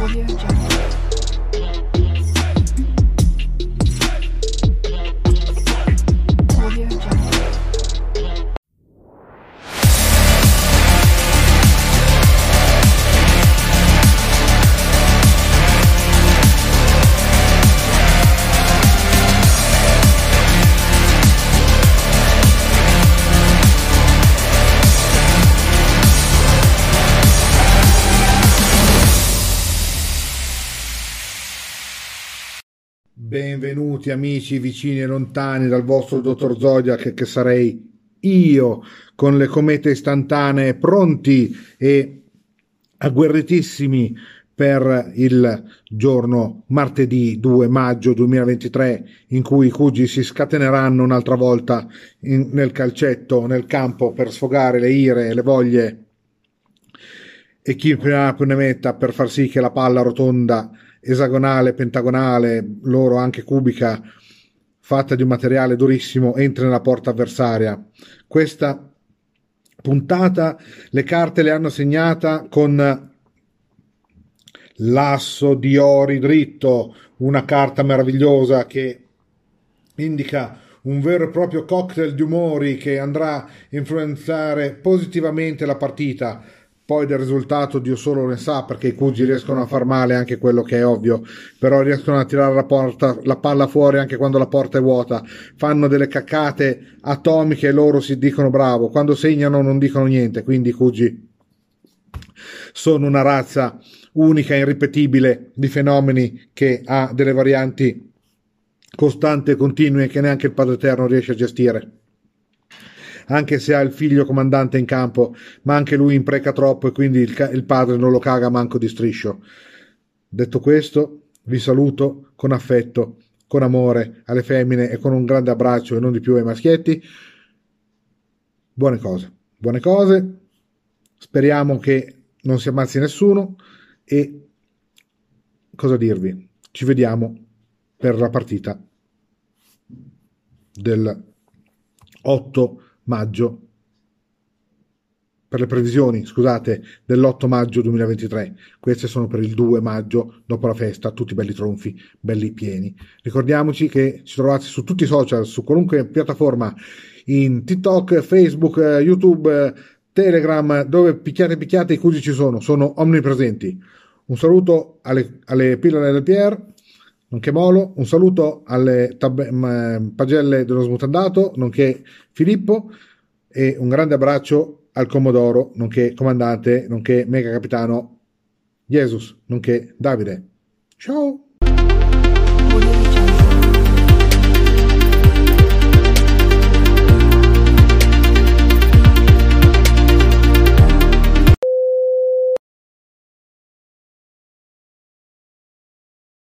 Audio Jungle. Benvenuti amici vicini e lontani dal vostro dottor Zodiac che sarei io con le comete istantanee pronti e agguerritissimi per il giorno martedì 2 maggio 2023 in cui i Cugi si scateneranno un'altra volta in- nel calcetto, nel campo per sfogare le ire e le voglie. E chi prima più ne metta per far sì che la palla rotonda, esagonale, pentagonale, loro anche cubica, fatta di un materiale durissimo, entri nella porta avversaria. Questa puntata le carte le hanno segnata con l'asso di ori dritto, una carta meravigliosa che indica un vero e proprio cocktail di umori che andrà a influenzare positivamente la partita. Poi del risultato Dio solo ne sa perché i Cugi riescono a far male anche quello che è ovvio, però riescono a tirare la, porta, la palla fuori anche quando la porta è vuota, fanno delle caccate atomiche e loro si dicono bravo, quando segnano non dicono niente, quindi i Cugi sono una razza unica e irripetibile di fenomeni che ha delle varianti costanti e continue che neanche il Padre Eterno riesce a gestire. Anche se ha il figlio comandante in campo, ma anche lui impreca troppo e quindi il, il padre non lo caga manco di striscio. Detto questo, vi saluto con affetto, con amore alle femmine e con un grande abbraccio e non di più ai maschietti. Buone cose, buone cose. Speriamo che non si ammazzi nessuno e cosa dirvi? Ci vediamo per la partita del 8 maggio per le previsioni, scusate, dell'8 maggio 2023. Queste sono per il 2 maggio, dopo la festa, tutti belli tronfi, belli pieni. Ricordiamoci che ci trovate su tutti i social, su qualunque piattaforma, in TikTok, Facebook, eh, YouTube, eh, Telegram, dove picchiate picchiate i cusi ci sono, sono omnipresenti. Un saluto alle, alle pillole del Pier, nonché Molo, un saluto alle tab- m- pagelle dello smutandato, nonché Filippo, e un grande abbraccio al Commodoro, nonché comandante, nonché mega capitano Jesus, nonché Davide. Ciao!